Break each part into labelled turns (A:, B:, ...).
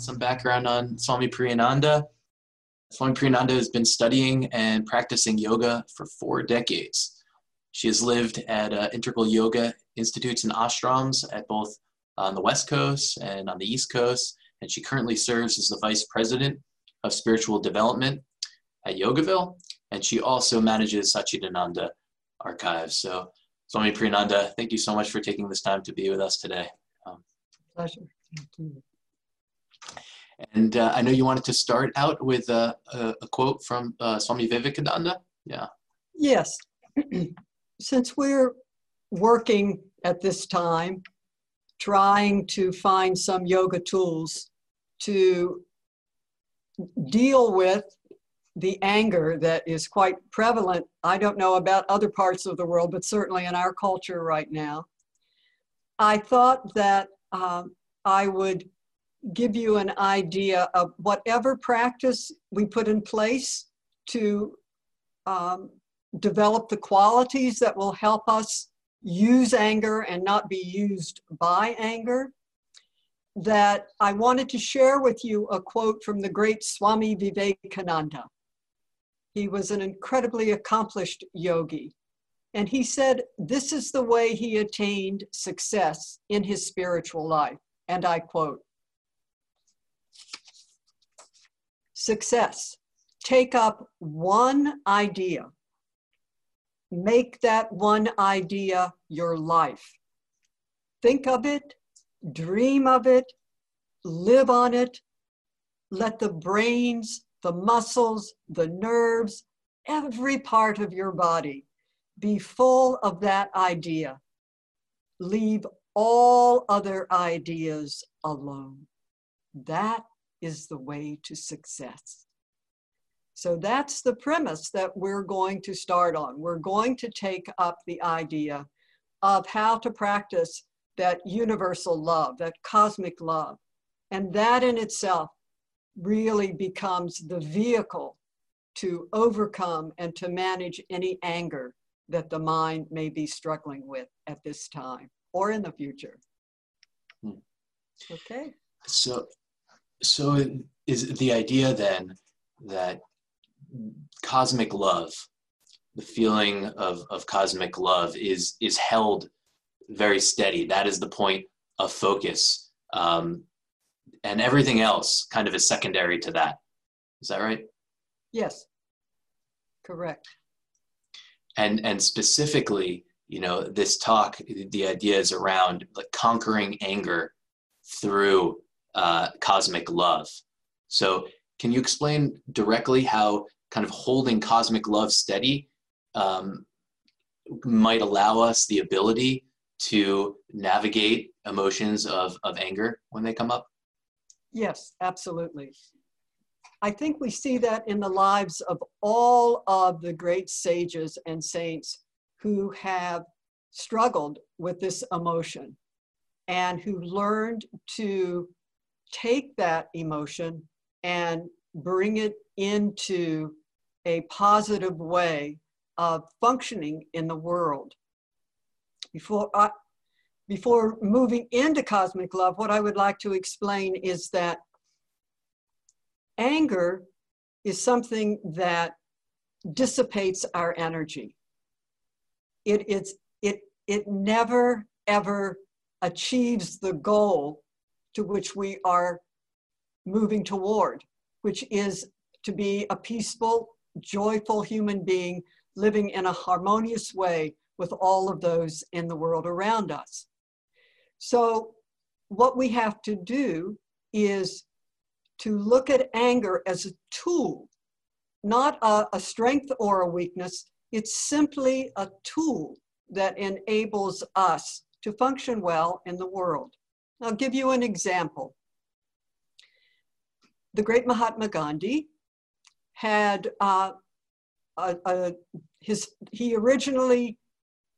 A: some background on Swami Priyananda. Swami Priyananda has been studying and practicing yoga for four decades. She has lived at uh, integral yoga institutes and ashrams at both on the West Coast and on the East Coast, and she currently serves as the Vice President of Spiritual Development at Yogaville, and she also manages Satchidananda Archives. So, Swami Priyananda, thank you so much for taking this time to be with us today. Um,
B: Pleasure.
A: And uh, I know you wanted to start out with a, a, a quote from uh, Swami Vivekananda. Yeah.
B: Yes. Since we're working at this time, trying to find some yoga tools to deal with the anger that is quite prevalent. I don't know about other parts of the world, but certainly in our culture right now. I thought that um, I would give you an idea of whatever practice we put in place to um, develop the qualities that will help us use anger and not be used by anger. That I wanted to share with you a quote from the great Swami Vivekananda. He was an incredibly accomplished yogi. And he said, This is the way he attained success in his spiritual life. And I quote Success. Take up one idea. Make that one idea your life. Think of it, dream of it, live on it. Let the brains, the muscles, the nerves, every part of your body be full of that idea. Leave all other ideas alone. That is the way to success. So that's the premise that we're going to start on. We're going to take up the idea of how to practice that universal love, that cosmic love. And that in itself really becomes the vehicle to overcome and to manage any anger that the mind may be struggling with at this time or in the future. Hmm. Okay.
A: So, so is the idea then that cosmic love, the feeling of, of cosmic love, is is held very steady. That is the point of focus. Um, and everything else kind of is secondary to that. Is that right?
B: Yes, correct.
A: And and specifically, you know, this talk, the idea is around like conquering anger through uh, cosmic love. So, can you explain directly how kind of holding cosmic love steady um, might allow us the ability to navigate emotions of, of anger when they come up?
B: Yes, absolutely. I think we see that in the lives of all of the great sages and saints who have struggled with this emotion and who learned to take that emotion and bring it into a positive way of functioning in the world. Before I, before moving into cosmic love, what I would like to explain is that anger is something that dissipates our energy. It, it's, it, it never, ever achieves the goal to which we are moving toward, which is to be a peaceful, joyful human being living in a harmonious way with all of those in the world around us. So, what we have to do is to look at anger as a tool, not a, a, strength or a weakness. It's simply a tool that enables us to function well in the world. I'll give you an example. The great Mahatma Gandhi had uh, a, a, his, he originally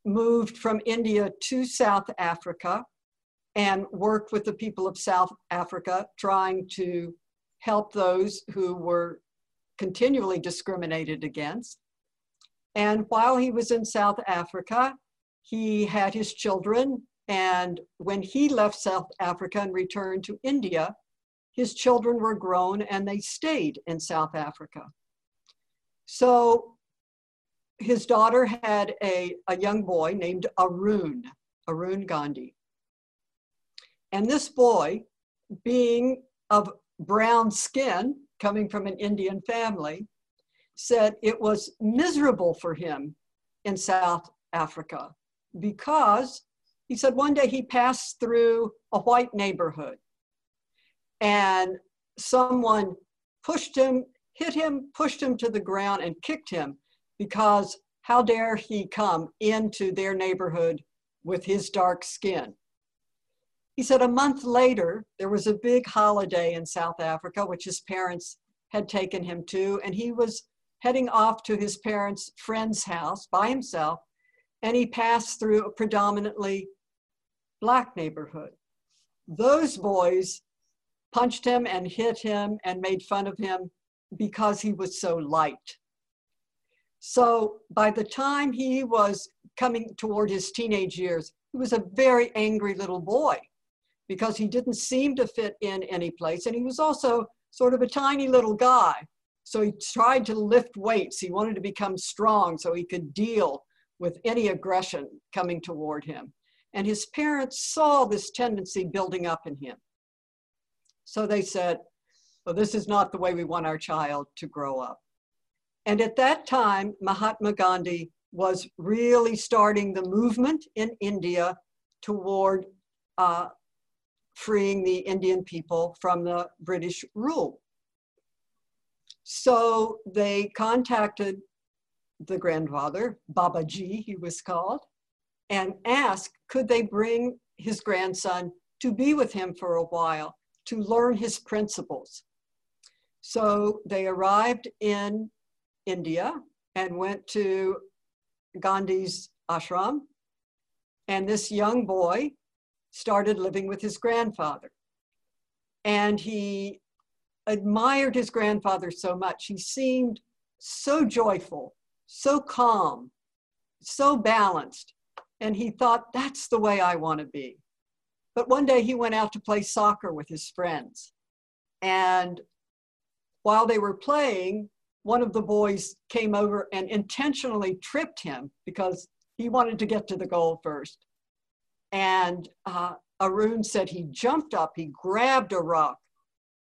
B: moved from India to South Africa and worked with the people of South Africa, trying to help those who were continually discriminated against. And while he was in South Africa, he had his children. And when he left South Africa and returned to India, his children were grown and they stayed in South Africa. So his daughter had a, a young boy named Arun, Arun Gandhi. And this boy, being of brown skin, coming from an Indian family, said it was miserable for him in South Africa because he said one day he passed through a white neighborhood and someone pushed him, hit him, pushed him to the ground, and kicked him because how dare he come into their neighborhood with his dark skin? He said a month later, there was a big holiday in South Africa, which his parents had taken him to, and he was heading off to his parents' friend's house by himself, and he passed through a predominantly black neighborhood. Those boys punched him and hit him and made fun of him because he was so light. So by the time he was coming toward his teenage years, he was a very angry little boy because he didn't seem to fit in any place. And he was also sort of a tiny little guy. So he tried to lift weights. He wanted to become strong so he could deal with any aggression coming toward him. And his parents saw this tendency building up in him. So they said, well, this is not the way we want our child to grow up. And at that time, Mahatma Gandhi was really starting the movement in India toward uh, freeing the Indian people from the British rule. So they contacted the grandfather, Bapuji, he was called, and asked could they bring his grandson to be with him for a while to learn his principles. So they arrived in India and went to Gandhi's ashram. And this young boy started living with his grandfather. And he admired his grandfather so much. He seemed so joyful, so calm, so balanced. And he thought, that's the way I want to be. But one day he went out to play soccer with his friends. And while they were playing, one of the boys came over and intentionally tripped him because he wanted to get to the goal first. And uh, Arun said he jumped up, he grabbed a rock,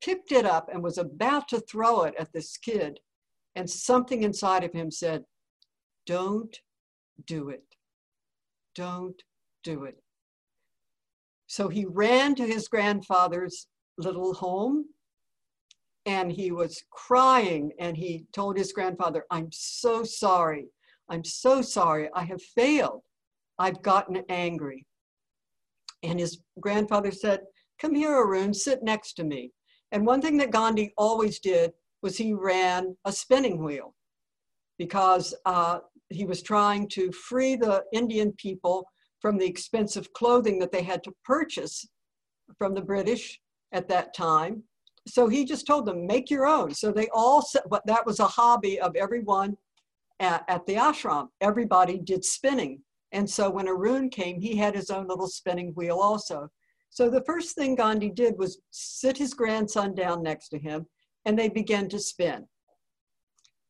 B: picked it up, and was about to throw it at this kid. And something inside of him said, Don't do it. Don't do it. So he ran to his grandfather's little home and he was crying and he told his grandfather, I'm so sorry. I'm so sorry. I have failed. I've gotten angry. And his grandfather said, Come here, Arun, sit next to me. And one thing that Gandhi always did was he ran a spinning wheel because uh, he was trying to free the Indian people from the expensive clothing that they had to purchase from the British at that time. So he just told them, make your own. So they all said, but that was a hobby of everyone at, at the ashram. Everybody did spinning. And so when Arun came, he had his own little spinning wheel also. So the first thing Gandhi did was sit his grandson down next to him and they began to spin.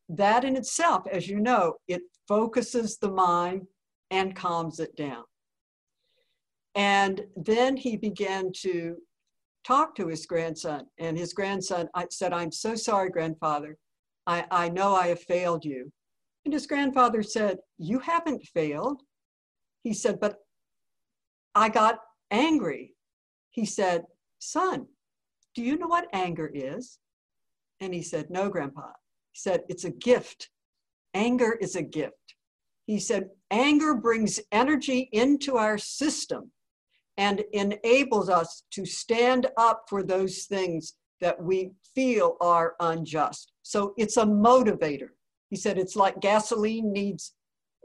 B: That in itself, as you know, it focuses the mind and calms it down. And then he began to talk to his grandson, and his grandson said, I'm so sorry, grandfather. I, I know I have failed you. And his grandfather said, You haven't failed. He said, But I got angry. He said, Son, do you know what anger is? And he said, No, Grandpa. Said, It's a gift. Anger is a gift. He said, Anger brings energy into our system and enables us to stand up for those things that we feel are unjust. So it's a motivator. He said it's like gasoline needs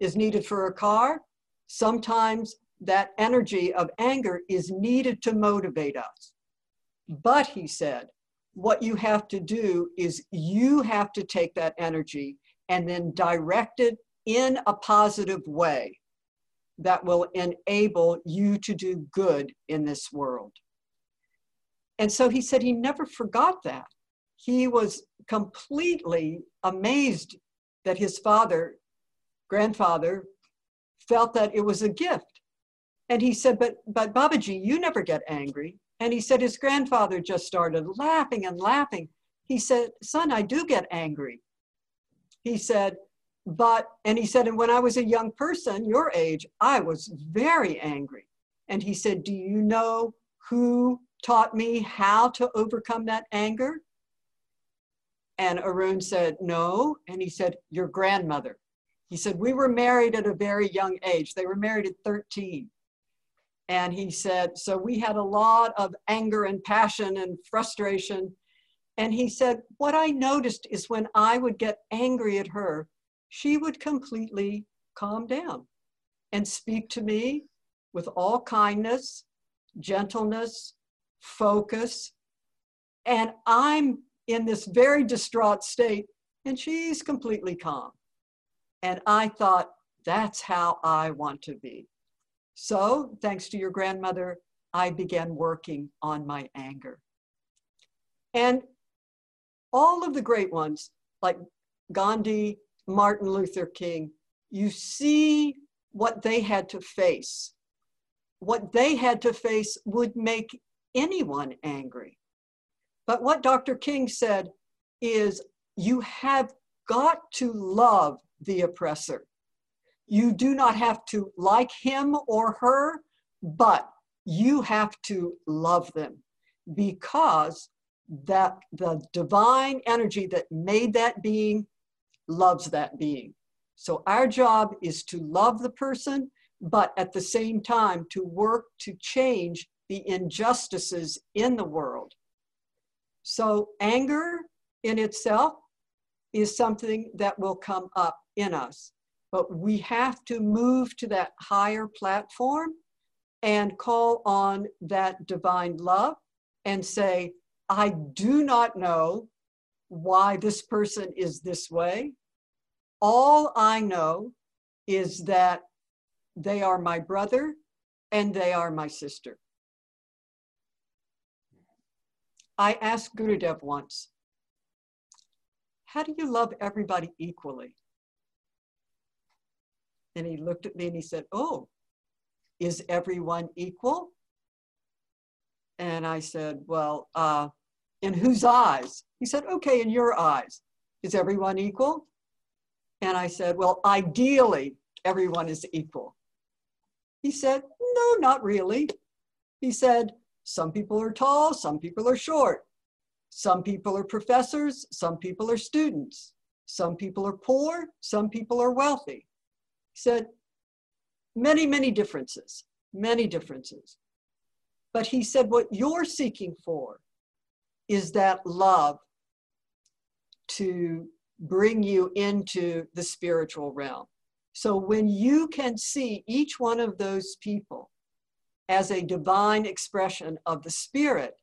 B: is needed for a car sometimes that energy of anger is needed to motivate us. But he said, what you have to do is you have to take that energy and then direct it in a positive way that will enable you to do good in this world. And so he said he never forgot that. He was completely amazed that his father, grandfather, felt that it was a gift. And he said, But but Bapuji, you never get angry. And he said his grandfather just started laughing and laughing. He said, Son, I do get angry. He said, but, and he said, and when I was a young person, your age, I was very angry. And he said, Do you know who taught me how to overcome that anger? And Arun said, No. And he said, Your grandmother. He said, We were married at a very young age. They were married at 13. And he said, So we had a lot of anger and passion and frustration. And he said, What I noticed is when I would get angry at her, she would completely calm down and speak to me with all kindness, gentleness, focus. And I'm in this very distraught state, and she's completely calm. And I thought, that's how I want to be. So, thanks to your grandmother, I began working on my anger. And all of the great ones, like Gandhi, Martin Luther King, you see what they had to face. What they had to face would make anyone angry. But what Dr. King said is you have got to love the oppressor. You do not have to like him or her, but you have to love them because that the divine energy that made that being loves that being. So our job is to love the person, but at the same time to work to change the injustices in the world. So anger in itself is something that will come up in us, but we have to move to that higher platform and call on that divine love and say, I do not know why this person is this way. All I know is that they are my brother and they are my sister. I asked Gurudev once, how do you love everybody equally? And he looked at me and he said, oh, is everyone equal? And I said, well, uh, in whose eyes? He said, okay, in your eyes. Is everyone equal? And I said, well, ideally, everyone is equal. He said, no, not really. He said, some people are tall, some people are short. Some people are professors, some people are students. Some people are poor, some people are wealthy. He said, many, many differences, many differences. But he said, what you're seeking for is that love to bring you into the spiritual realm. So when you can see each one of those people as a divine expression of the spirit,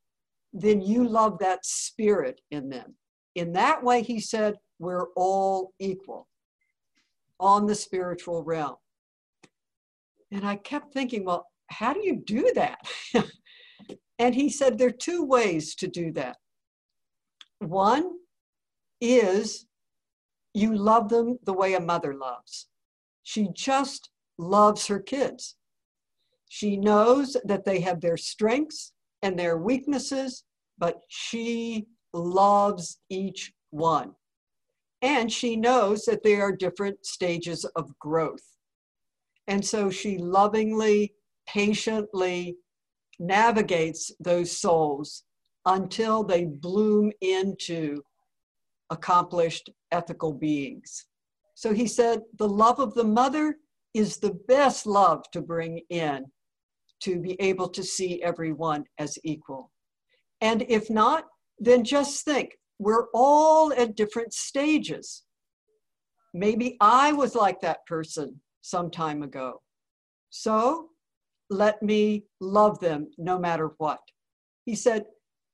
B: then you love that spirit in them. In that way, he said, we're all equal on the spiritual realm. And I kept thinking, well, how do you do that? And he said there are two ways to do that. One is you love them the way a mother loves. She just loves her kids. She knows that they have their strengths and their weaknesses, but she loves each one. And she knows that there are different stages of growth. And so she lovingly, patiently navigates those souls until they bloom into accomplished ethical beings. So he said, the love of the mother is the best love to bring in to be able to see everyone as equal. And if not, then just think we're all at different stages. Maybe I was like that person some time ago. So let me love them no matter what. He said,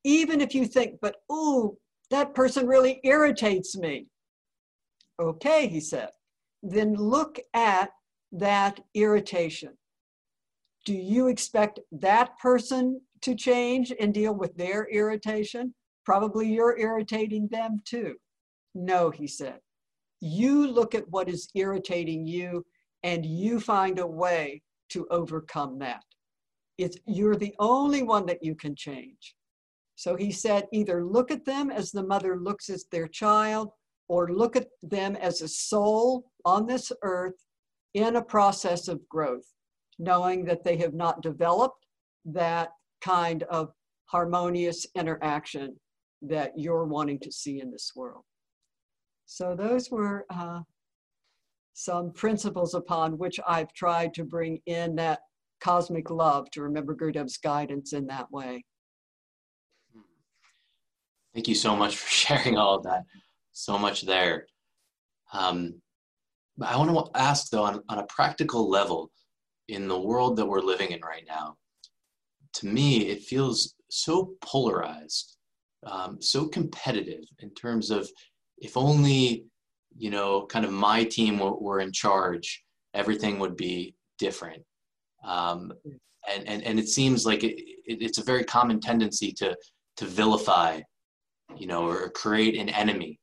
B: even if you think, but oh, that person really irritates me. Okay, he said, then look at that irritation. Do you expect that person to change and deal with their irritation. Probably you're irritating them too. No, he said. You look at what is irritating you and you find a way to overcome that. It's, you're the only one that you can change. So he said, either look at them as the mother looks at their child, or look at them as a soul on this earth in a process of growth, knowing that they have not developed that kind of harmonious interaction that you're wanting to see in this world. So those were uh, some principles upon which I've tried to bring in that cosmic love to remember Gurudev's guidance in that way.
A: Thank you so much for sharing all of that. So much there. Um, I want to ask though, on, on a practical level, in the world that we're living in right now, to me, it feels so polarized, um, so competitive in terms of if only, you know, kind of my team were, were in charge, everything would be different. Um, and, and, and it seems like it, it, it's a very common tendency to, to vilify, you know, or create an enemy,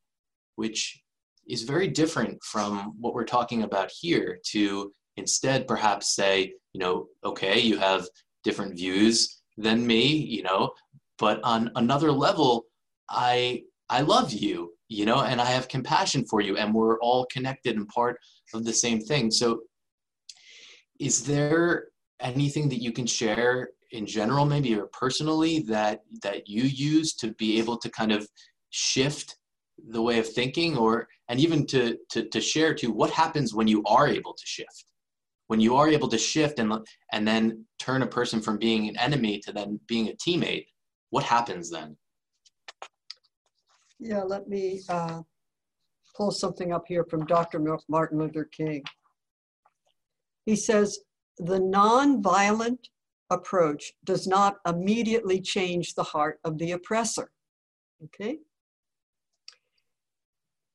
A: which is very different from what we're talking about here to instead perhaps say, you know, okay, you have different views than me, you know, but on another level, I I love you, you know, and I have compassion for you, and we're all connected and part of the same thing. So, is there anything that you can share in general, maybe or personally, that that you use to be able to kind of shift the way of thinking, or and even to to, to share to what happens when you are able to shift? when you are able to shift and and then turn a person from being an enemy to then being a teammate what happens then?
B: Yeah let me uh, pull something up here from dr martin luther king. He says the nonviolent approach does not immediately change the heart of the oppressor. Okay?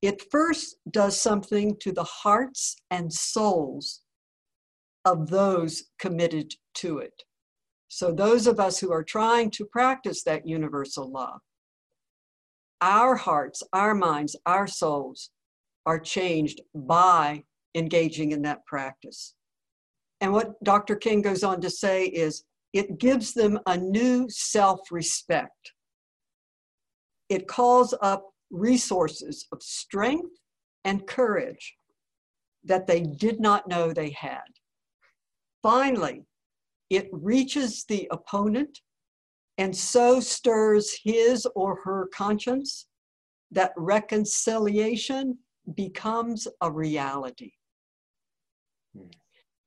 B: It first does something to the hearts and souls of those committed to it. So, those of us who are trying to practice that universal love, our hearts, our minds, our souls are changed by engaging in that practice. And what Dr. King goes on to say is it gives them a new self respect. It calls up resources of strength and courage that they did not know they had. Finally, it reaches the opponent and so stirs his or her conscience that reconciliation becomes a reality. Hmm.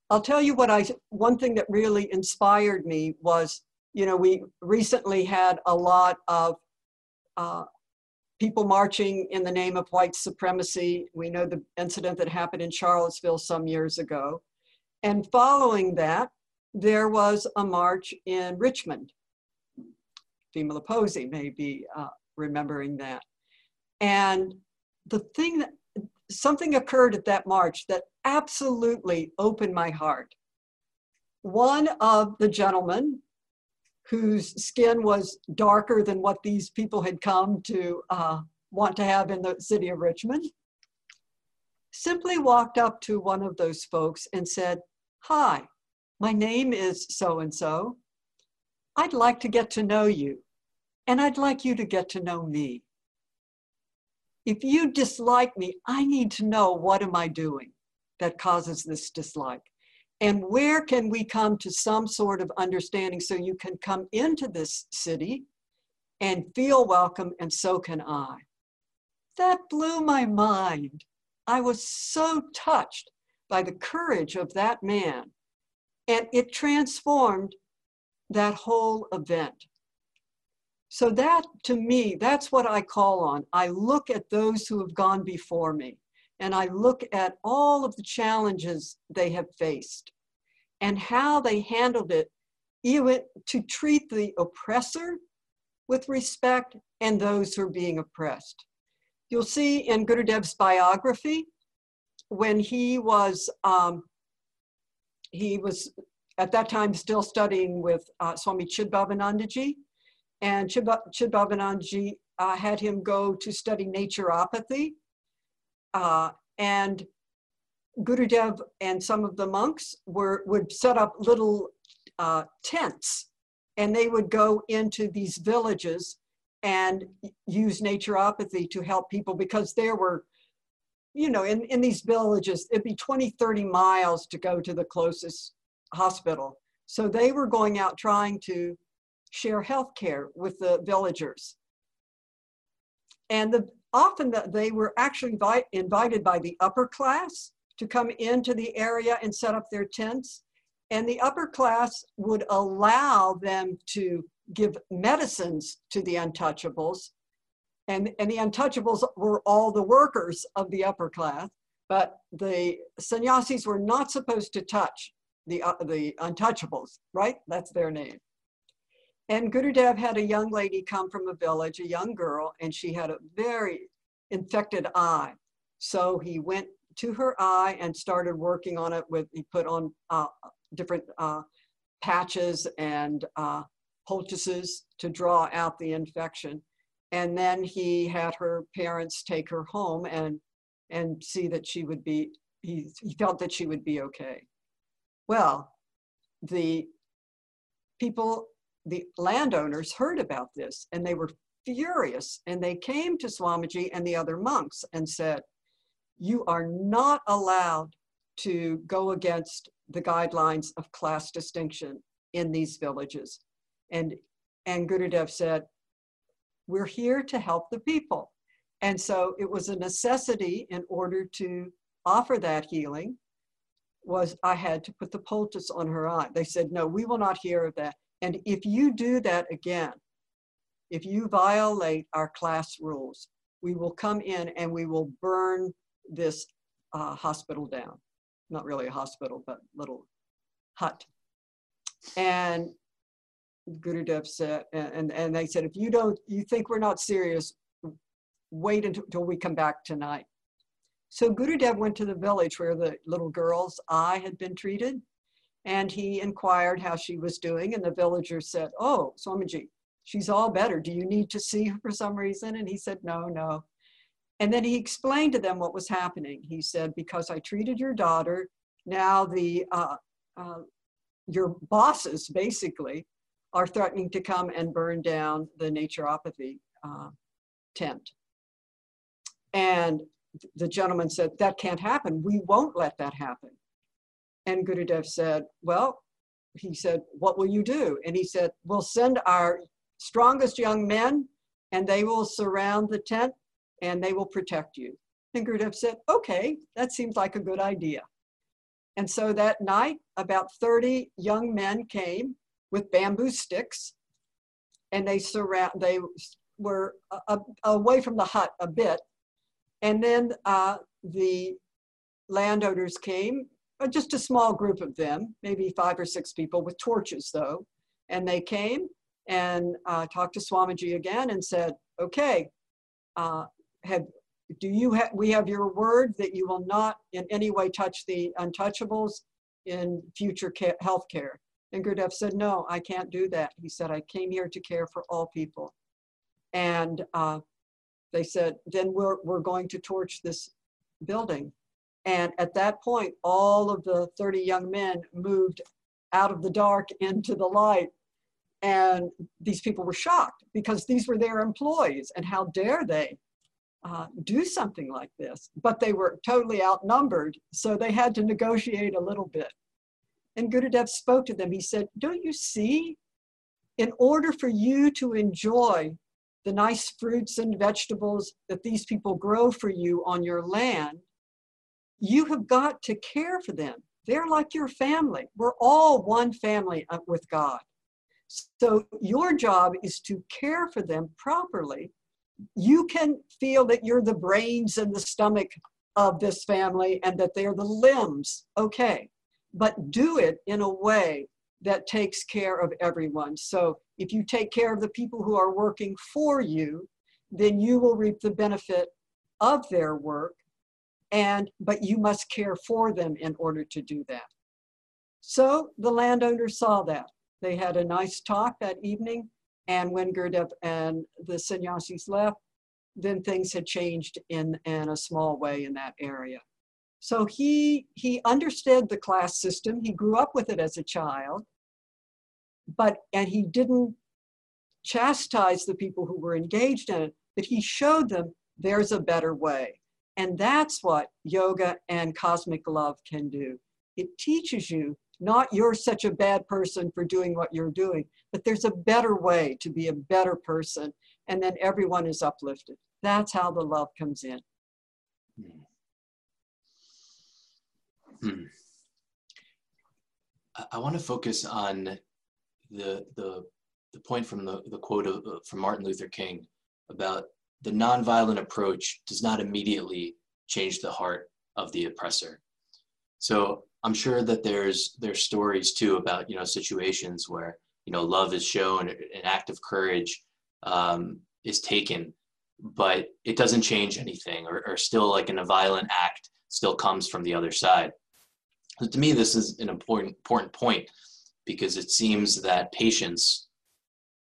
B: I'll tell you what I, one thing that really inspired me was, you know, we recently had a lot of uh, people marching in the name of white supremacy. We know the incident that happened in Charlottesville some years ago. And following that, there was a march in Richmond. Female Posey may be uh, remembering that. And the thing that, something occurred at that march that absolutely opened my heart. One of the gentlemen whose skin was darker than what these people had come to uh, want to have in the city of Richmond simply walked up to one of those folks and said, Hi, my name is so and so. I'd like to get to know you, and I'd like you to get to know me. If you dislike me, I need to know what am I doing that causes this dislike? And where can we come to some sort of understanding so you can come into this city and feel welcome, and so can I? That blew my mind. I was so touched by the courage of that man. And it transformed that whole event. So, that to me, that's what I call on. I look at those who have gone before me, and I look at all of the challenges they have faced and how they handled it, even to treat the oppressor with respect and those who are being oppressed. You'll see in Gurudev's biography when he was um, he was at that time still studying with uh, Swami Chidbhavanandaji. And Chidbhavanandaji uh, had him go to study naturopathy. Uh, and Gurudev and some of the monks were, would set up little uh, tents and they would go into these villages and use naturopathy to help people because there were you know in, in these villages it'd be 20 30 miles to go to the closest hospital. So they were going out trying to share health care with the villagers. And the, often the, they were actually invite, invited by the upper class to come into the area and set up their tents. And the upper class would allow them to give medicines to the untouchables. And, and the untouchables were all the workers of the upper class, but the sannyasis were not supposed to touch the, uh, the untouchables, right? That's their name. And Gurudev had a young lady come from a village, a young girl, and she had a very infected eye. So he went to her eye and started working on it with, he put on uh, different uh, patches and uh, poultices to draw out the infection. And then he had her parents take her home and, and see that she would be, he, he felt that she would be okay. Well, the people, the landowners heard about this and they were furious and they came to Swamiji and the other monks and said, you are not allowed to go against the guidelines of class distinction in these villages. And, and Gurudev said, we're here to help the people. And so it was a necessity in order to offer that healing was I had to put the poultice on her eye. They said, no, we will not hear of that. And if you do that again, if you violate our class rules, we will come in and we will burn this uh, hospital down not really a hospital, but little hut. And Gurudev said, and, and they said, if you don't, you think we're not serious, wait until we come back tonight. So Gurudev went to the village where the little girl's eye had been treated, and he inquired how she was doing, and the villagers said, oh, Swamiji, she's all better. Do you need to see her for some reason? And he said, no, no. And then he explained to them what was happening. He said, because I treated your daughter, now the, uh, uh, your bosses basically are threatening to come and burn down the naturopathy uh, tent. And the gentleman said, that can't happen. We won't let that happen. And Gurudev said, well, he said, what will you do? And he said, we'll send our strongest young men and they will surround the tent and they will protect you. And Gurudev said, okay, that seems like a good idea. And so that night, about 30 young men came with bamboo sticks and they surround, they were a, a, away from the hut a bit. And then uh, the landowners came, uh, just a small group of them, maybe five or six people with torches though. And they came and uh, talked to Swamiji again and said, okay, uh, have do you have we have your word that you will not in any way touch the untouchables in future health care and Gurudev said no I can't do that. He said I came here to care for all people. And uh, they said then we're, we're going to torch this building. And at that point all of the 30 young men moved out of the dark into the light. And these people were shocked because these were their employees. And how dare they uh, do something like this, but they were totally outnumbered, so they had to negotiate a little bit. And Gurudev spoke to them. He said, Don't you see? In order for you to enjoy the nice fruits and vegetables that these people grow for you on your land, you have got to care for them. They're like your family. We're all one family with God. So your job is to care for them properly you can feel that you're the brains and the stomach of this family and that they're the limbs, okay, but do it in a way that takes care of everyone. So if you take care of the people who are working for you, then you will reap the benefit of their work and but you must care for them in order to do that So the landowner saw that. They had a nice talk that evening. And when Gurudev and the sannyasis left, then things had changed in, in a small way in that area. So he, he understood the class system. He grew up with it as a child, but, and he didn't chastise the people who were engaged in it, but he showed them there's a better way. And that's what yoga and cosmic love can do. It teaches you not you're such a bad person for doing what you're doing, but there's a better way to be a better person. And then everyone is uplifted. That's how the love comes in.
A: Hmm. Hmm. I, I want to focus on the, the, the point from the, the quote of, uh, from Martin Luther King about the nonviolent approach does not immediately change the heart of the oppressor. So I'm sure that there's there's stories too about you know situations where you know love is shown, an act of courage um, is taken, but it doesn't change anything, or, or still like in a violent act still comes from the other side. So to me, this is an important important point because it seems that patience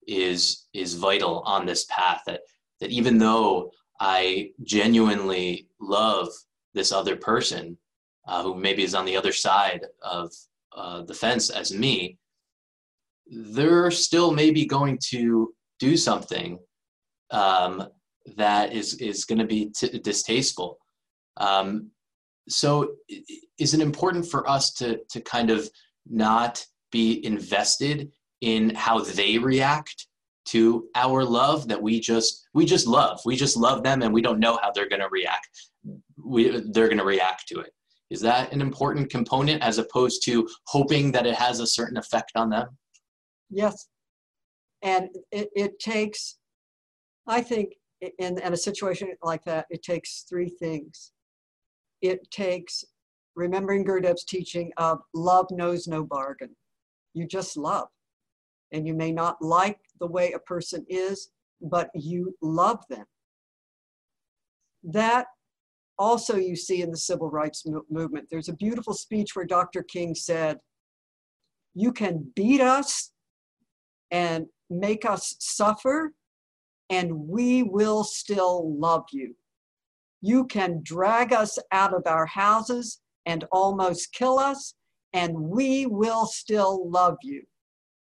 A: is is vital on this path. That that even though I genuinely love this other person, uh, who maybe is on the other side of uh, the fence as me, they're still maybe going to do something um, that is is going to be t- distasteful. Um, so, is it important for us to to kind of not be invested in how they react to our love that we just we just love we just love them and we don't know how they're going to react we they're going to react to it is that an important component as opposed to hoping that it has a certain effect on them?
B: Yes. And it, it takes, I think, in, in a situation like that, it takes three things. It takes remembering Gurudev's teaching of love knows no bargain. You just love. And you may not like the way a person is, but you love them. That also you see in the civil rights movement. There's a beautiful speech where Dr. King said, You can beat us and make us suffer, and we will still love you. You can drag us out of our houses and almost kill us, and we will still love you.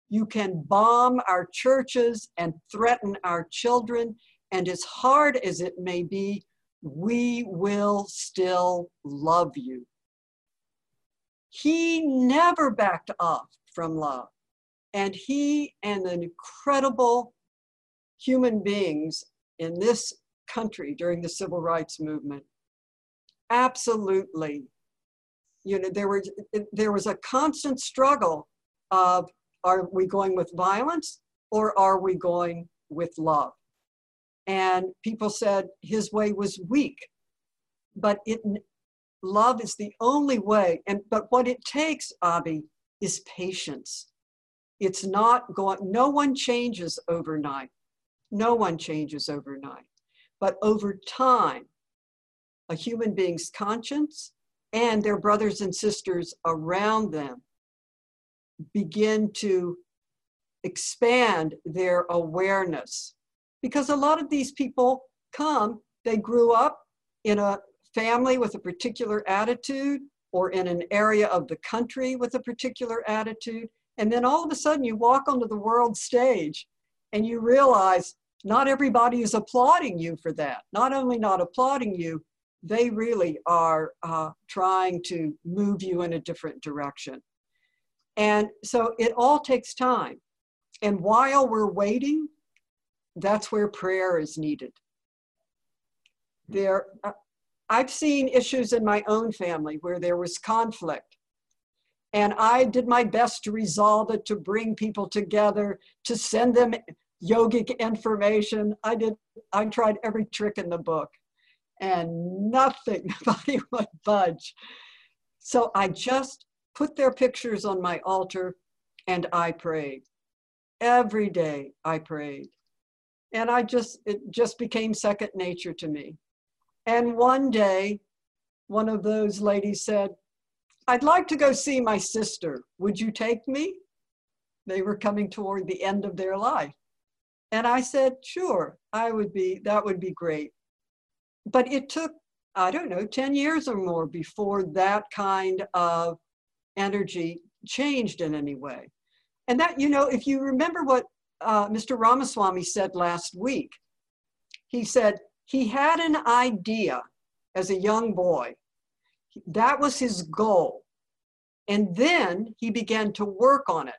B: You can bomb our churches and threaten our children, and as hard as it may be, we will still love you. He never backed off from love. And he and the incredible human beings in this country during the civil rights movement. Absolutely. You know there was there was a constant struggle of are we going with violence or are we going with love? And people said his way was weak but it love is the only way. And but what it takes abhi is patience. It's not going no one changes overnight. No one changes overnight but over time a human being's conscience and their brothers and sisters around them begin to expand their awareness because a lot of these people come, they grew up in a family with a particular attitude or in an area of the country with a particular attitude. And then all of a sudden you walk onto the world stage and you realize not everybody is applauding you for that. Not only not applauding you, they really are uh, trying to move you in a different direction. And so it all takes time. And while we're waiting, that's where prayer is needed. There, uh, I've seen issues in my own family where there was conflict. And I did my best to resolve it, to bring people together, to send them yogic information. I did, I tried every trick in the book and nothing, nobody would budge. So I just put their pictures on my altar and I prayed. Every day I prayed and I just, it just became second nature to me. And one day, one of those ladies said, I'd like to go see my sister. Would you take me? They were coming toward the end of their life. And I said, sure, I would be, that would be great. But it took, I don't know, 10 years or more before that kind of energy changed in any way. And that, you know, if you remember what uh, Mr. Ramaswamy said last week, he said he had an idea as a young boy. That was his goal. And then he began to work on it.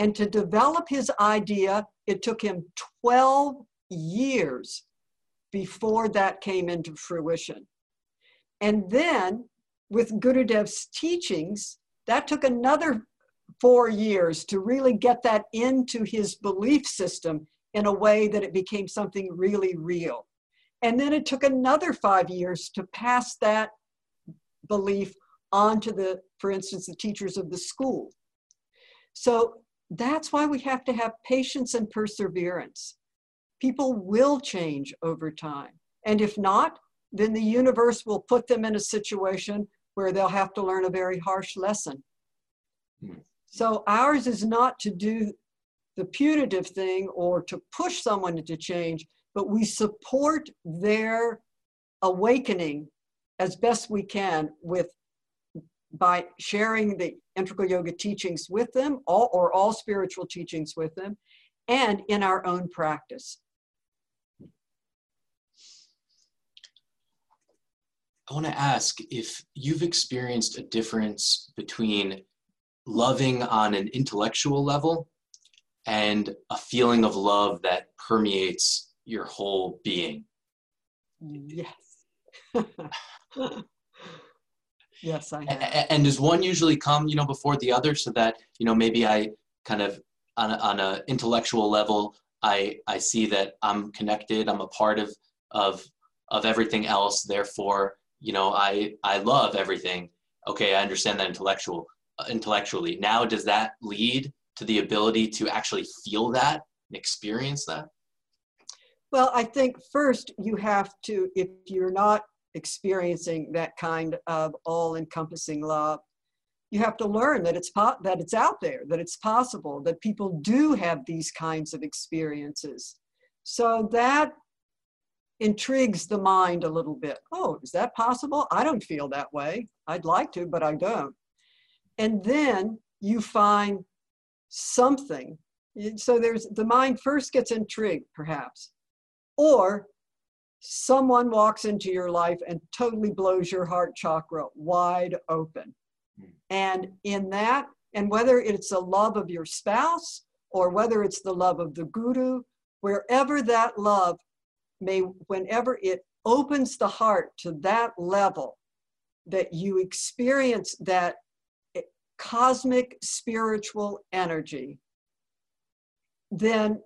B: And to develop his idea, it took him 12 years before that came into fruition. And then with Gurudev's teachings, that took another four years to really get that into his belief system in a way that it became something really real. And then it took another five years to pass that belief on to the, for instance, the teachers of the school. So that's why we have to have patience and perseverance. People will change over time. And if not, then the universe will put them in a situation where they'll have to learn a very harsh lesson. Hmm. So ours is not to do the punitive thing or to push someone into change, but we support their awakening as best we can with by sharing the integral yoga teachings with them all, or all spiritual teachings with them and in our own practice.
A: I want to ask if you've experienced a difference between loving on an intellectual level and a feeling of love that permeates your whole being?
B: Yes yes i
A: have. and does one usually come you know before the other so that you know maybe i kind of on a, on a intellectual level i i see that i'm connected i'm a part of of of everything else therefore you know i i love everything okay i understand that intellectual uh, intellectually. Now, does that lead to the ability to actually feel that and experience that?
B: Well, I think first you have to, if you're not experiencing that kind of all-encompassing love, you have to learn that it's po- that it's out there, that it's possible, that people do have these kinds of experiences. So that intrigues the mind a little bit. Oh, is that possible? I don't feel that way. I'd like to, but I don't and then you find something. So there's the mind first gets intrigued, perhaps, or someone walks into your life and totally blows your heart chakra wide open. Hmm. And in that, and whether it's the love of your spouse or whether it's the love of the guru, wherever that love may, whenever it opens the heart to that level, that you experience that cosmic spiritual energy, then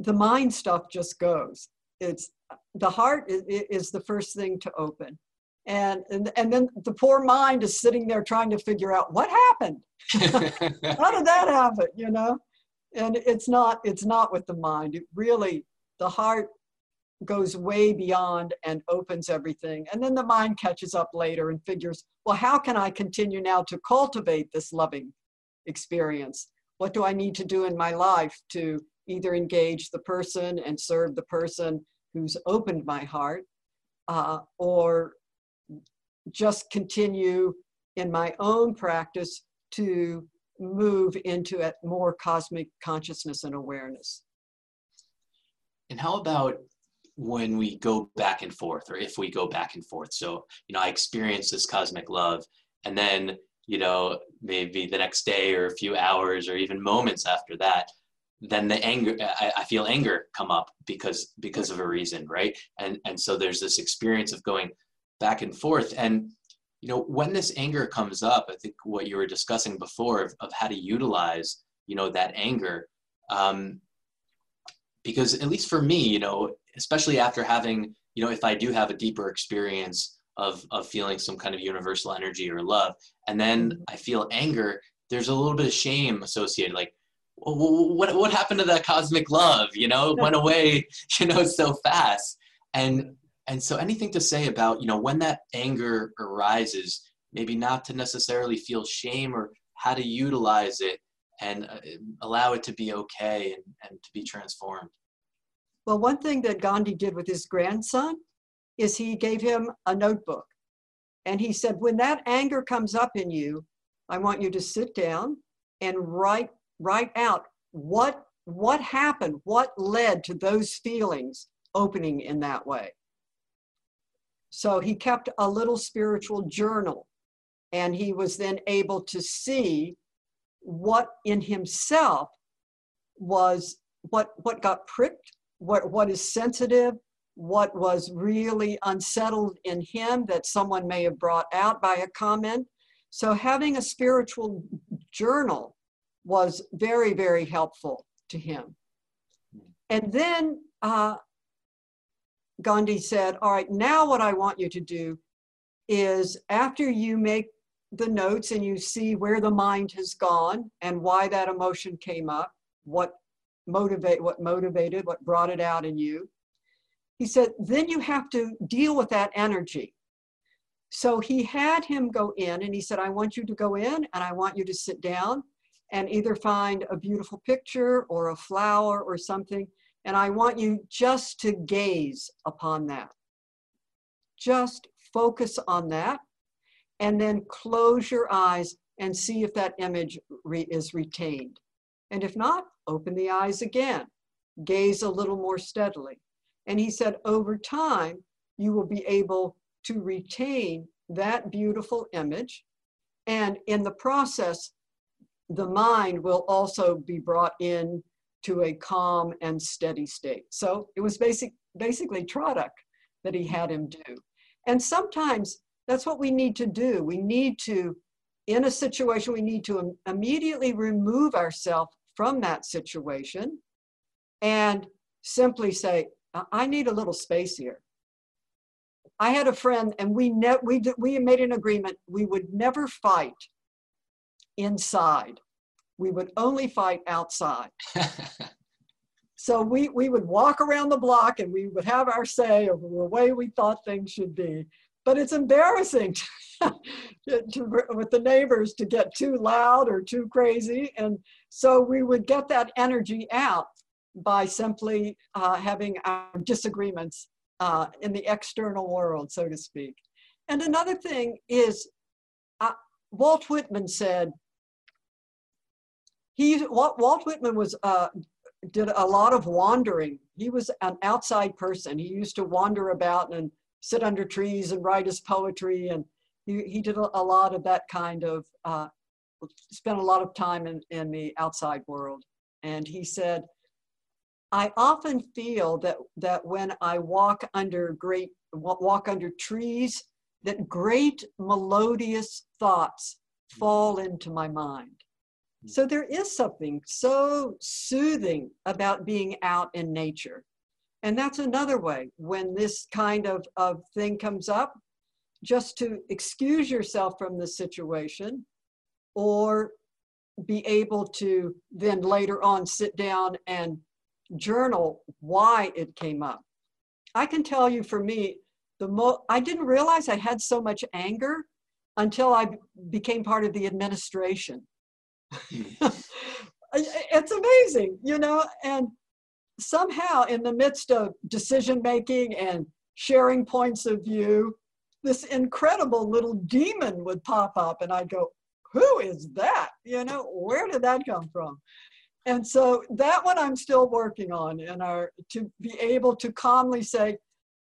B: the mind stuff just goes. It's the heart is, is the first thing to open. And, and, and then the poor mind is sitting there trying to figure out what happened. How did that happen? You know, and it's not it's not with the mind. It really the heart goes way beyond and opens everything. And then the mind catches up later and figures, well, how can I continue now to cultivate this loving experience? What do I need to do in my life to either engage the person and serve the person who's opened my heart, uh, or just continue in my own practice to move into a more cosmic consciousness and awareness.
A: And how about when we go back and forth or if we go back and forth so you know i experience this cosmic love and then you know maybe the next day or a few hours or even moments after that then the anger I, I, feel anger come up because because of a reason right and and so there's this experience of going back and forth and you know when this anger comes up i think what you were discussing before of, of how to utilize you know that anger um, because at least for me you know especially after having, you know, if I do have a deeper experience of, of feeling some kind of universal energy or love, and then mm-hmm. I feel anger, there's a little bit of shame associated. Like, what, what happened to that cosmic love? You know, it went away, you know, so fast. And, and so anything to say about, you know, when that anger arises, maybe not to necessarily feel shame or how to utilize it and uh, allow it to be okay and, and to be transformed.
B: Well, one thing that Gandhi did with his grandson is he gave him a notebook. And he said, when that anger comes up in you, I want you to sit down and write write out what what happened, what led to those feelings opening in that way. So he kept a little spiritual journal and he was then able to see what in himself was what what got pricked what what is sensitive what was really unsettled in him that someone may have brought out by a comment so having a spiritual journal was very very helpful to him and then uh, gandhi said all right now what i want you to do is after you make the notes and you see where the mind has gone and why that emotion came up, what motivate what motivated, what brought it out in you. He said, then you have to deal with that energy. So he had him go in and he said, I want you to go in and I want you to sit down and either find a beautiful picture or a flower or something. And I want you just to gaze upon that. Just focus on that and then close your eyes and see if that image re is retained. And if not, open the eyes again, gaze a little more steadily. And he said, over time, you will be able to retain that beautiful image. And in the process, the mind will also be brought in to a calm and steady state. So it was basic, basically Tratak that he had him do. And sometimes that's what we need to do. We need to, in a situation, we need to immediately remove ourselves from that situation and simply say, I need a little space here. I had a friend, and we ne- we we made an agreement we would never fight inside. We would only fight outside. so we we would walk around the block, and we would have our say of the way we thought things should be but it's embarrassing to, to, with the neighbors to get too loud or too crazy. And so we would get that energy out by simply uh, having our disagreements uh, in the external world, so to speak. And another thing is, uh, Walt Whitman said, he, Walt Whitman was, uh, did a lot of wandering. He was an outside person. He used to wander about and sit under trees and write his poetry. And he, he did a, a lot of that kind of, uh, spent a lot of time in, in the outside world. And he said, I often feel that, that when I walk under great, walk under trees, that great melodious thoughts fall into my mind. Hmm. So there is something so soothing about being out in nature. And that's another way when this kind of, of thing comes up, just to excuse yourself from the situation or be able to then later on sit down and journal why it came up. I can tell you for me, the mo- I didn't realize I had so much anger until I became part of the administration. It's amazing, you know, and somehow in the midst of decision making and sharing points of view, this incredible little demon would pop up and I'd go, who is that? You know, where did that come from? And so that one I'm still working on and are to be able to calmly say,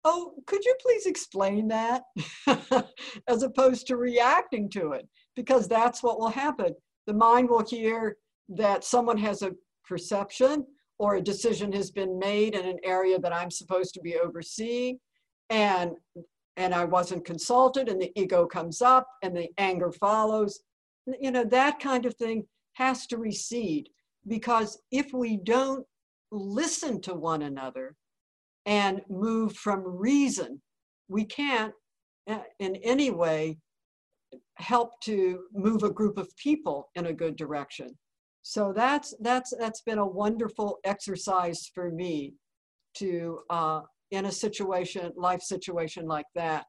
B: oh, could you please explain that? As opposed to reacting to it, because that's what will happen. The mind will hear that someone has a perception or a decision has been made in an area that I'm supposed to be overseeing. And and I wasn't consulted and the ego comes up and the anger follows. You know that kind of thing has to recede because if we don't listen to one another and move from reason we can't uh, in any way help to move a group of people in a good direction so that's that's that's been a wonderful exercise for me to uh, in a situation life situation like that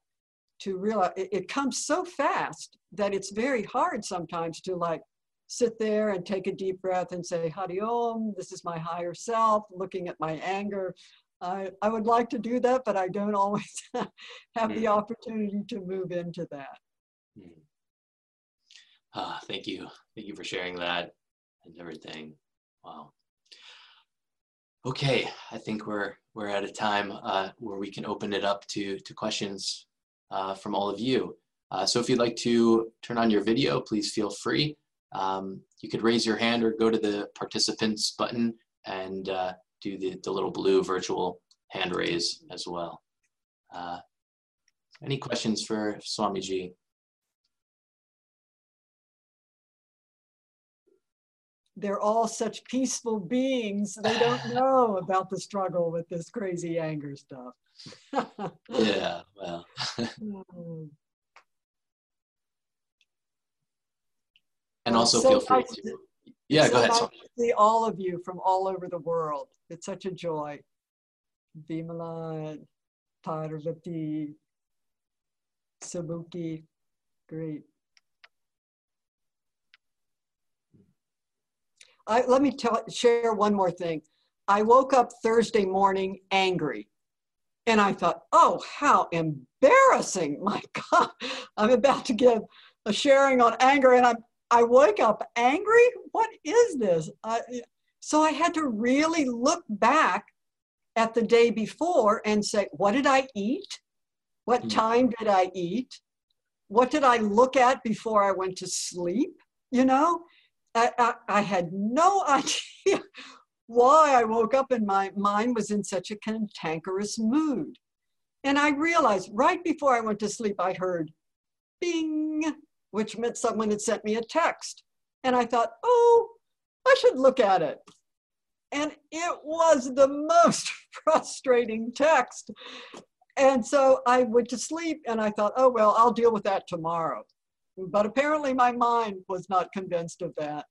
B: to realize it, it comes so fast that it's very hard sometimes to like sit there and take a deep breath and say, Hari Om, this is my higher self, looking at my anger. I, I would like to do that, but I don't always have the hmm. opportunity to move into that.
A: Ah, thank you. Thank you for sharing that and everything. Wow. Okay, I think we're we're at a time uh, where we can open it up to to questions uh, from all of you. Uh, so if you'd like to turn on your video, please feel free. Um, you could raise your hand or go to the participants button and uh, do the, the little blue virtual hand raise as well. Uh, any questions for Swamiji?
B: They're all such peaceful beings. They don't know about the struggle with this crazy anger stuff.
A: yeah, well. Hmm. and also so feel free to. Yeah, so go ahead. Nice
B: see all of you from all over the world. It's such a joy. Vimala, Parvati, Sabuki, great. I, let me tell, share one more thing. I woke up Thursday morning angry. And I thought, oh, how embarrassing. My God, I'm about to give a sharing on anger and I'm I wake up angry. What is this? I, so I had to really look back at the day before and say, what did I eat? What mm. time did I eat? What did I look at before I went to sleep? You know, I, I, had no idea why I woke up and my mind was in such a cantankerous mood. And I realized right before I went to sleep, I heard bing, which meant someone had sent me a text. And I thought, oh, I should look at it. And it was the most frustrating text. And so I went to sleep and I thought, oh, well, I'll deal with that tomorrow. But apparently my mind was not convinced of that.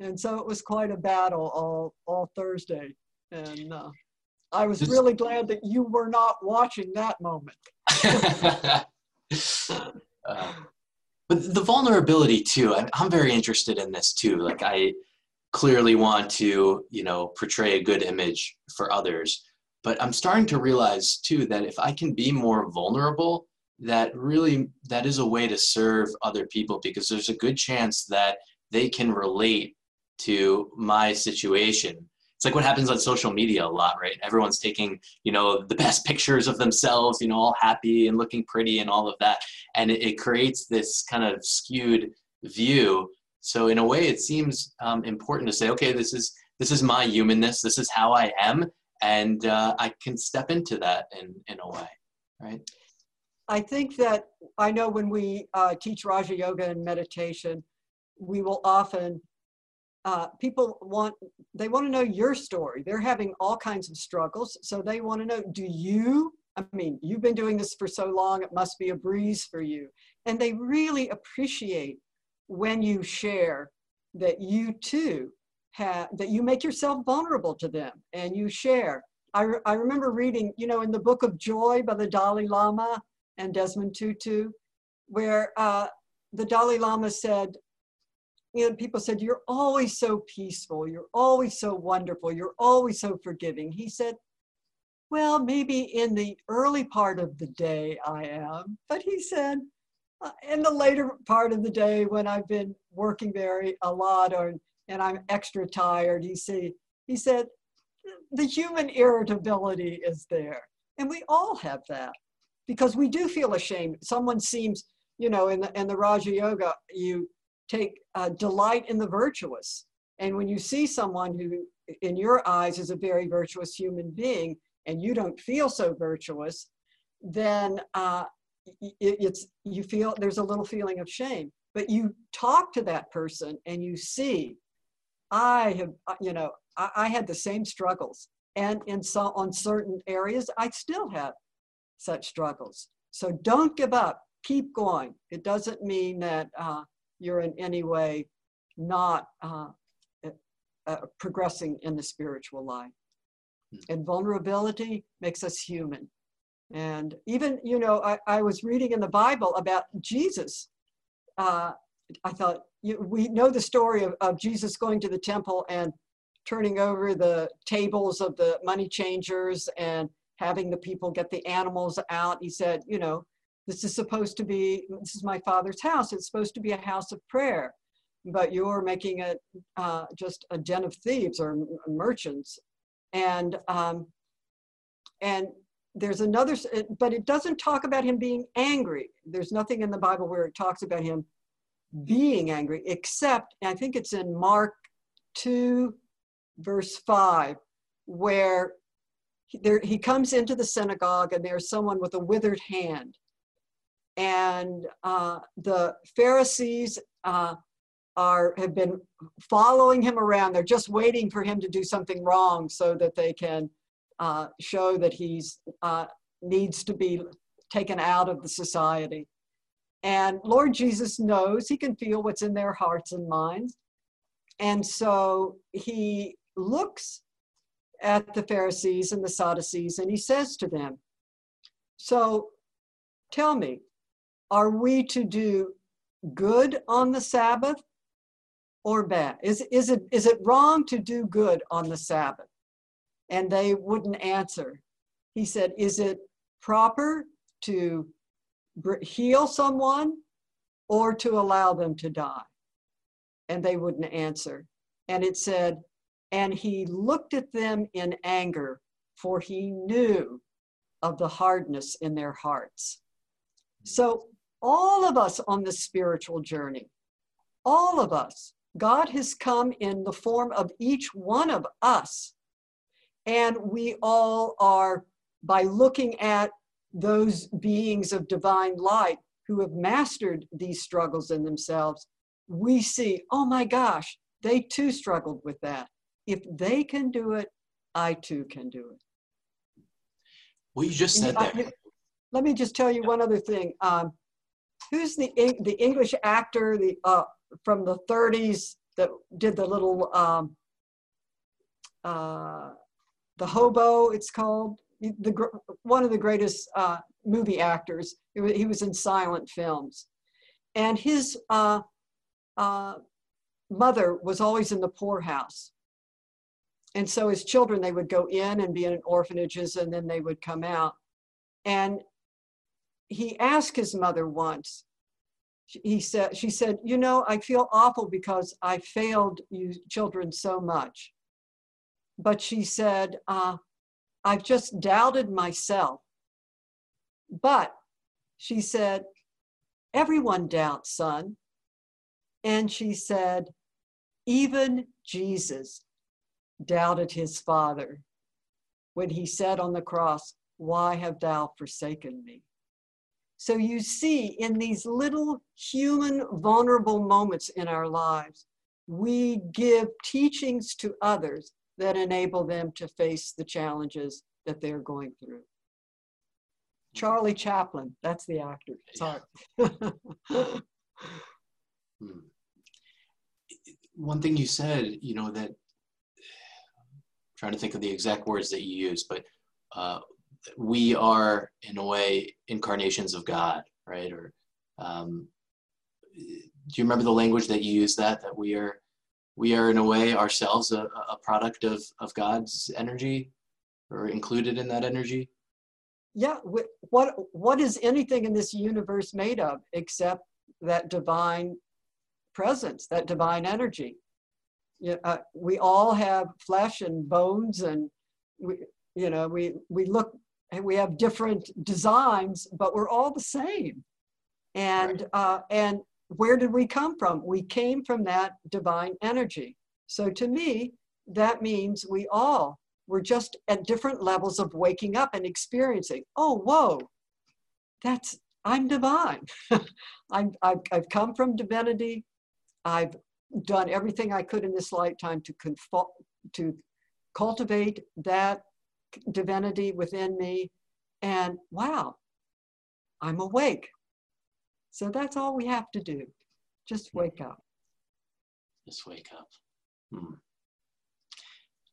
B: And so it was quite a battle all, all Thursday. And uh, I was really glad that you were not watching that moment.
A: uh, but the vulnerability too I'm, I'm very interested in this too like i clearly want to you know portray a good image for others but i'm starting to realize too that if i can be more vulnerable that really that is a way to serve other people because there's a good chance that they can relate to my situation it's like what happens on social media a lot, right? Everyone's taking, you know, the best pictures of themselves, you know, all happy and looking pretty and all of that. And it, it creates this kind of skewed view. So in a way, it seems um, important to say, okay, this is this is my humanness. This is how I am, and uh, I can step into that in in a way, right?
B: I think that I know when we uh, teach Raja Yoga and meditation, we will often uh, people want they want to know your story. They're having all kinds of struggles so they want to know do you i mean you've been doing this for so long it must be a breeze for you. And they really appreciate when you share that you too have that you make yourself vulnerable to them and you share. I, re- I remember reading you know in the book of joy by the dalai lama and desmond tutu where uh, the dalai lama said and people said, You're always so peaceful. You're always so wonderful. You're always so forgiving. He said, Well, maybe in the early part of the day I am. But he said, uh, in the later part of the day when I've been working very a lot or and I'm extra tired, he said, he said, the human irritability is there. And we all have that because we do feel ashamed. Someone seems, you know, in the in the Raja Yoga, you take uh, delight in the virtuous. And when you see someone who, in your eyes, is a very virtuous human being, and you don't feel so virtuous, then uh, it, it's you feel there's a little feeling of shame. But you talk to that person, and you see, I have, uh, you know, I, I had the same struggles, and in some on certain areas, I still have such struggles. So don't give up. Keep going. It doesn't mean that. Uh, you're in any way not uh, uh, progressing in the spiritual life. Hmm. And vulnerability makes us human. And even, you know, I, I was reading in the Bible about Jesus. Uh, I thought, you, we know the story of, of Jesus going to the temple and turning over the tables of the money changers and having the people get the animals out. He said, you know, this is supposed to be, this is my father's house. It's supposed to be a house of prayer, but you're making it uh, just a den of thieves or merchants. And, um, and there's another, but it doesn't talk about him being angry. There's nothing in the Bible where it talks about him being angry, except I think it's in Mark 2, verse 5, where he, there, he comes into the synagogue and there's someone with a withered hand. And uh, the Pharisees uh, are have been following him around. They're just waiting for him to do something wrong so that they can uh, show that he uh, needs to be taken out of the society. And Lord Jesus knows, he can feel what's in their hearts and minds. And so he looks at the Pharisees and the Sadducees and he says to them, So tell me, are we to do good on the Sabbath or bad? Is, is, it, is it wrong to do good on the Sabbath? And they wouldn't answer. He said, Is it proper to heal someone or to allow them to die? And they wouldn't answer. And it said, and he looked at them in anger, for he knew of the hardness in their hearts. So, all of us on this spiritual journey, all of us, God has come in the form of each one of us. And we all are, by looking at those beings of divine light who have mastered these struggles in themselves, we see, oh my gosh, they too struggled with that. If they can do it, I too can do it.
A: Well, you just said that.
B: let me just tell you one other thing. Um, who's the the English actor the uh, from the 30s that did the little um, uh, the hobo? It's called the one of the greatest uh, movie actors. He was in silent films, and his uh, uh, mother was always in the poorhouse. And so as children, they would go in and be in orphanages, and then they would come out. And he asked his mother once. He said, she said, you know, I feel awful because I failed you children so much. But she said, uh, I've just doubted myself. But she said, Everyone doubts, son. And she said, Even Jesus doubted his Father when he said on the cross, Why have thou forsaken me? So you see, in these little human, vulnerable moments in our lives, we give teachings to others that enable them to face the challenges that they're going through. Charlie Chaplin, that's the actor. Sorry. hmm.
A: One thing you said, you know, that trying to think of the exact words that you use, but uh, we are, in a way, incarnations of God, right? Or um, do you remember the language that you used that that we are we are in a way ourselves a, a product of, of God's energy or included in that energy?
B: Yeah, what what is anything in this universe made of except that divine presence, that divine energy? Yeah, uh, we all have flesh and bones, and we, you know, we we look and we have different designs, but we're all the same. And right. uh, and where did we come from? We came from that divine energy. So to me, that means we all were just at different levels of waking up and experiencing, oh, whoa, that's, I'm divine. I'm, I've, I've come from divinity. I've done everything I could in this lifetime to, to cultivate that divinity within me. And wow, I'm awake. So that's all we have to do. Just wake up.
A: Just wake up. Hmm.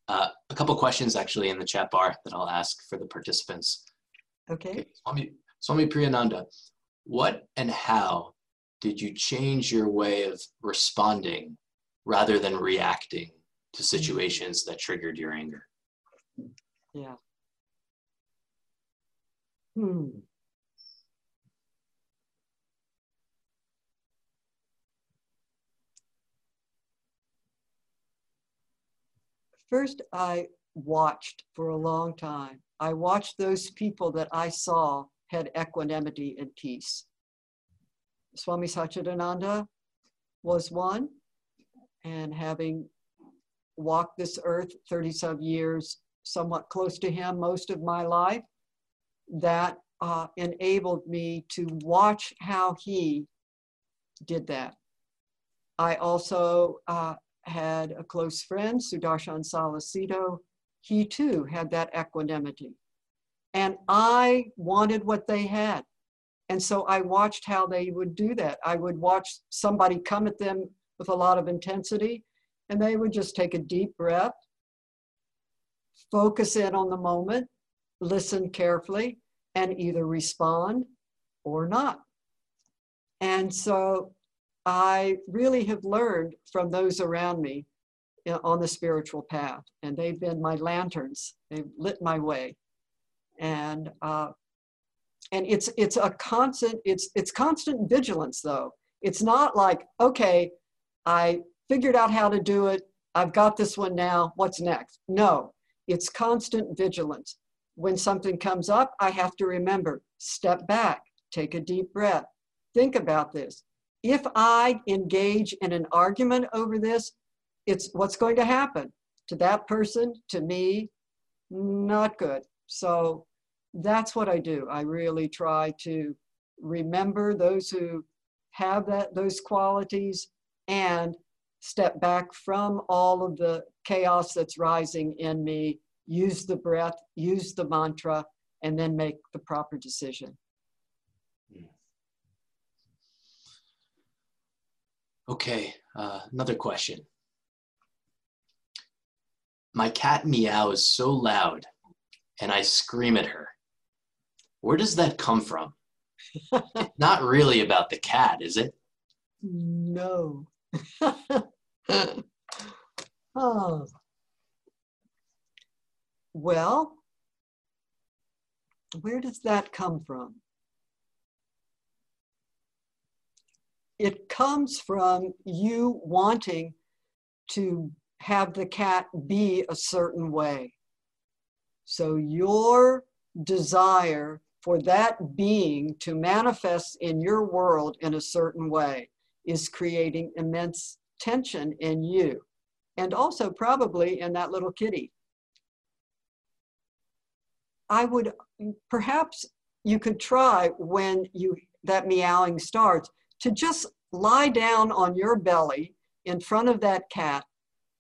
A: Uh, a couple questions actually in the chat bar that I'll ask for the participants.
B: Okay.
A: okay. Swami, Swami Priyananda, what and how did you change your way of responding rather than reacting to mm. situations that triggered your anger?
B: Yeah. Hmm. First, I watched for a long time. I watched those people that I saw had equanimity and peace. Swami Satchidananda was one, and having walked this earth 30 some years, somewhat close to him most of my life, that uh, enabled me to watch how he did that. I also uh, had a close friend, Sudarshan Salacito. He too had that equanimity. And I wanted what they had. And so I watched how they would do that. I would watch somebody come at them with a lot of intensity, and they would just take a deep breath, focus in on the moment, listen carefully, and either respond or not. And so I really have learned from those around me on the spiritual path, and they've been my lanterns. They've lit my way, and uh, and it's it's a constant it's it's constant vigilance though. It's not like okay, I figured out how to do it. I've got this one now. What's next? No, it's constant vigilance. When something comes up, I have to remember step back, take a deep breath, think about this if I engage in an argument over this, it's what's going to happen to that person, to me, not good. So that's what I do. I really try to remember those who have that those qualities and step back from all of the chaos that's rising in me, use the breath, use the mantra, and then make the proper decision.
A: Okay, uh, another question. My cat meows so loud and I scream at her. Where does that come from? not really about the cat, is it?
B: No. oh. Well, where does that come from? it comes from you wanting to have the cat be a certain way. So your desire for that being to manifest in your world in a certain way is creating immense tension in you and also probably in that little kitty. I would perhaps you could try when you that meowing starts to just lie down on your belly in front of that cat,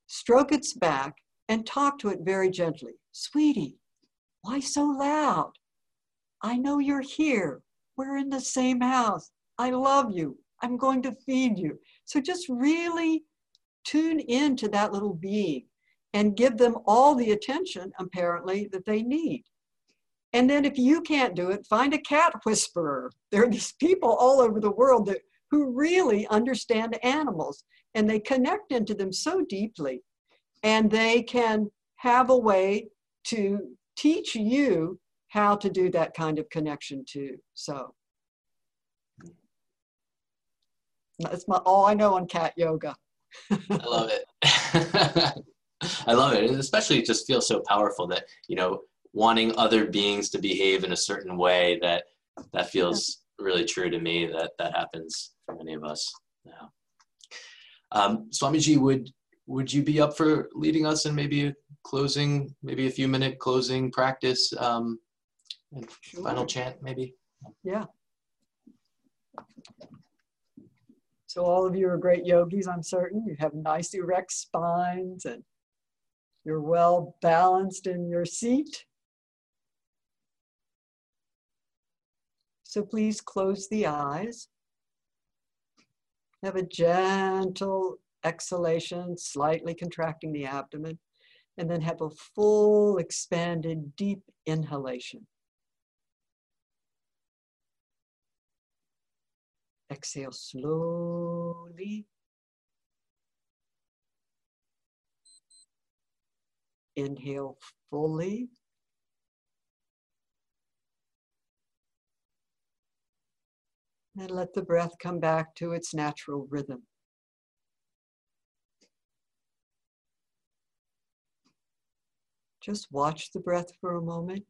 B: stroke its back, and talk to it very gently. Sweetie, why so loud? I know you're here. We're in the same house. I love you. I'm going to feed you. So just really tune in to that little being and give them all the attention, apparently, that they need. And then if you can't do it, find a cat whisperer. There are these people all over the world that who really understand animals and they connect into them so deeply and they can have a way to teach you how to do that kind of connection too so. That's my all i know on cat yoga.
A: I love it. I love it. And especially it just feels so powerful that you know wanting other beings to behave in a certain way that that feels really true to me that that happens for many of us now. Um, Swamiji, would would you be up for leading us in maybe a closing, maybe a few minute closing practice? Um, sure. final chant, maybe?
B: Yeah. So all of you are great yogis, I'm certain. You have nice erect spines and you're well balanced in your seat. So please close the eyes. Have a gentle exhalation, slightly contracting the abdomen, and then have a full, expanded, deep inhalation. Exhale slowly. Inhale fully. And let the breath come back to its natural rhythm. Just watch the breath for a moment.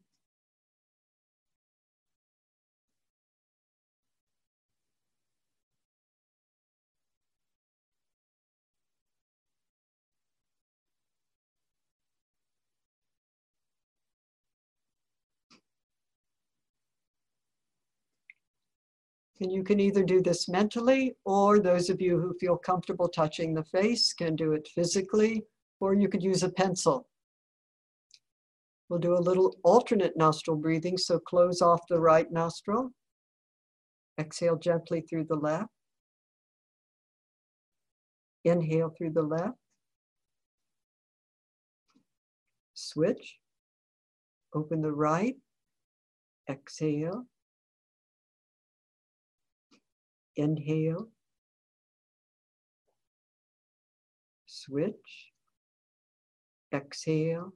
B: And you can either do this mentally, or those of you who feel comfortable touching the face can do it physically, or you could use a pencil. We'll do a little alternate nostril breathing, so close off the right nostril. Exhale gently through the left. Inhale through the left. Switch. Open the right. Exhale. Inhale. Switch. Exhale.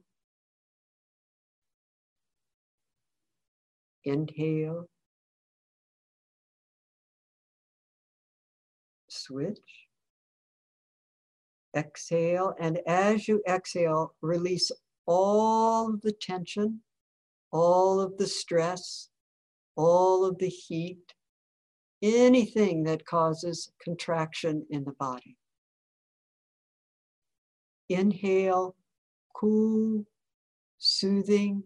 B: Inhale. Switch. Exhale. And as you exhale, release all of the tension, all of the stress, all of the heat, anything that causes contraction in the body. Inhale, cool, soothing,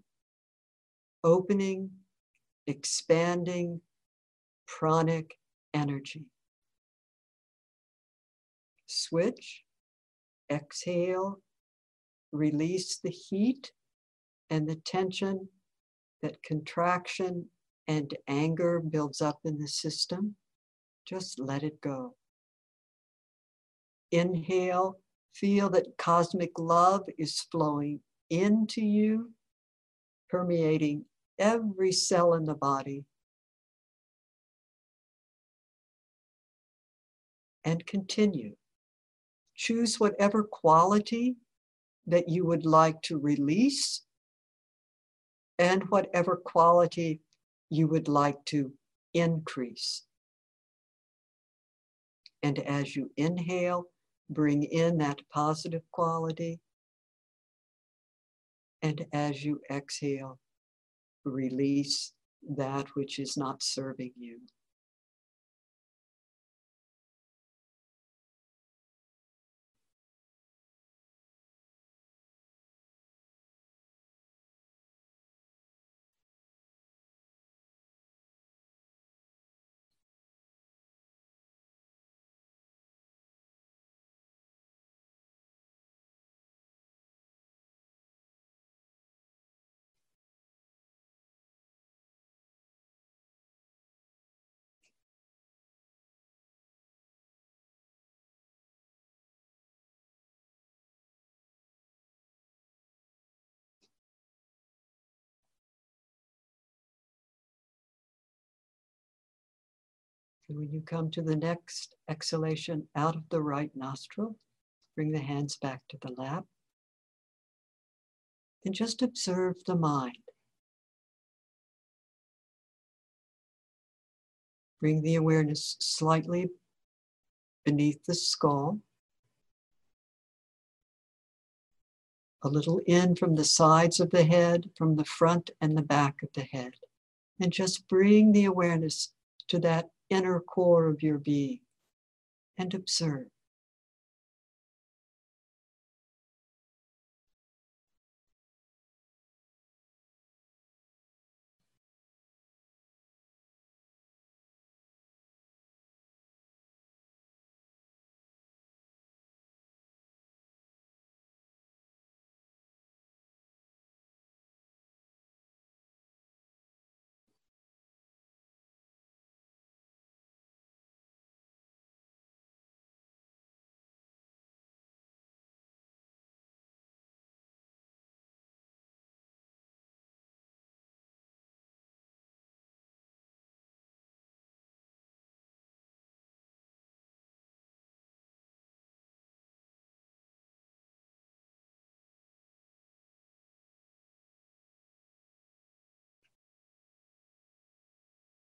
B: opening, expanding, pranic energy. Switch, exhale, release the heat and the tension that contraction and anger builds up in the system, just let it go. Inhale, feel that cosmic love is flowing into you, permeating every cell in the body. And continue. Choose whatever quality that you would like to release and whatever quality you would like to increase. And as you inhale, bring in that positive quality. And as you exhale, release that which is not serving you. And when you come to the next exhalation out of the right nostril, bring the hands back to the lap. And just observe the mind. Bring the awareness slightly beneath the skull. A little in from the sides of the head, from the front and the back of the head. And just bring the awareness to that inner core of your being and observe.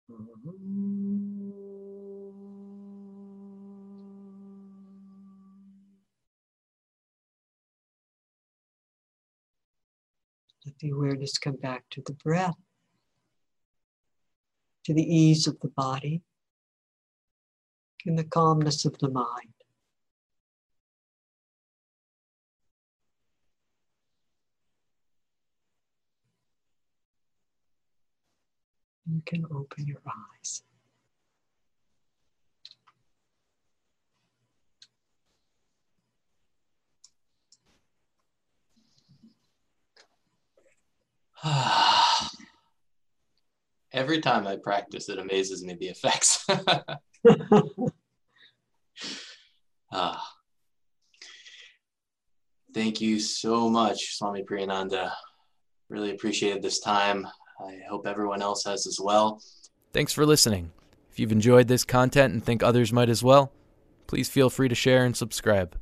B: Let the awareness come back to the breath, to the ease of the body, and the calmness of the mind. You can open your eyes.
A: Every time I practice, it amazes me the effects. ah. Thank you so much, Swami Priyananda. Really appreciated this time. I hope everyone else has as well.
C: Thanks for listening. If you've enjoyed this content and think others might as well, please feel free to share and subscribe.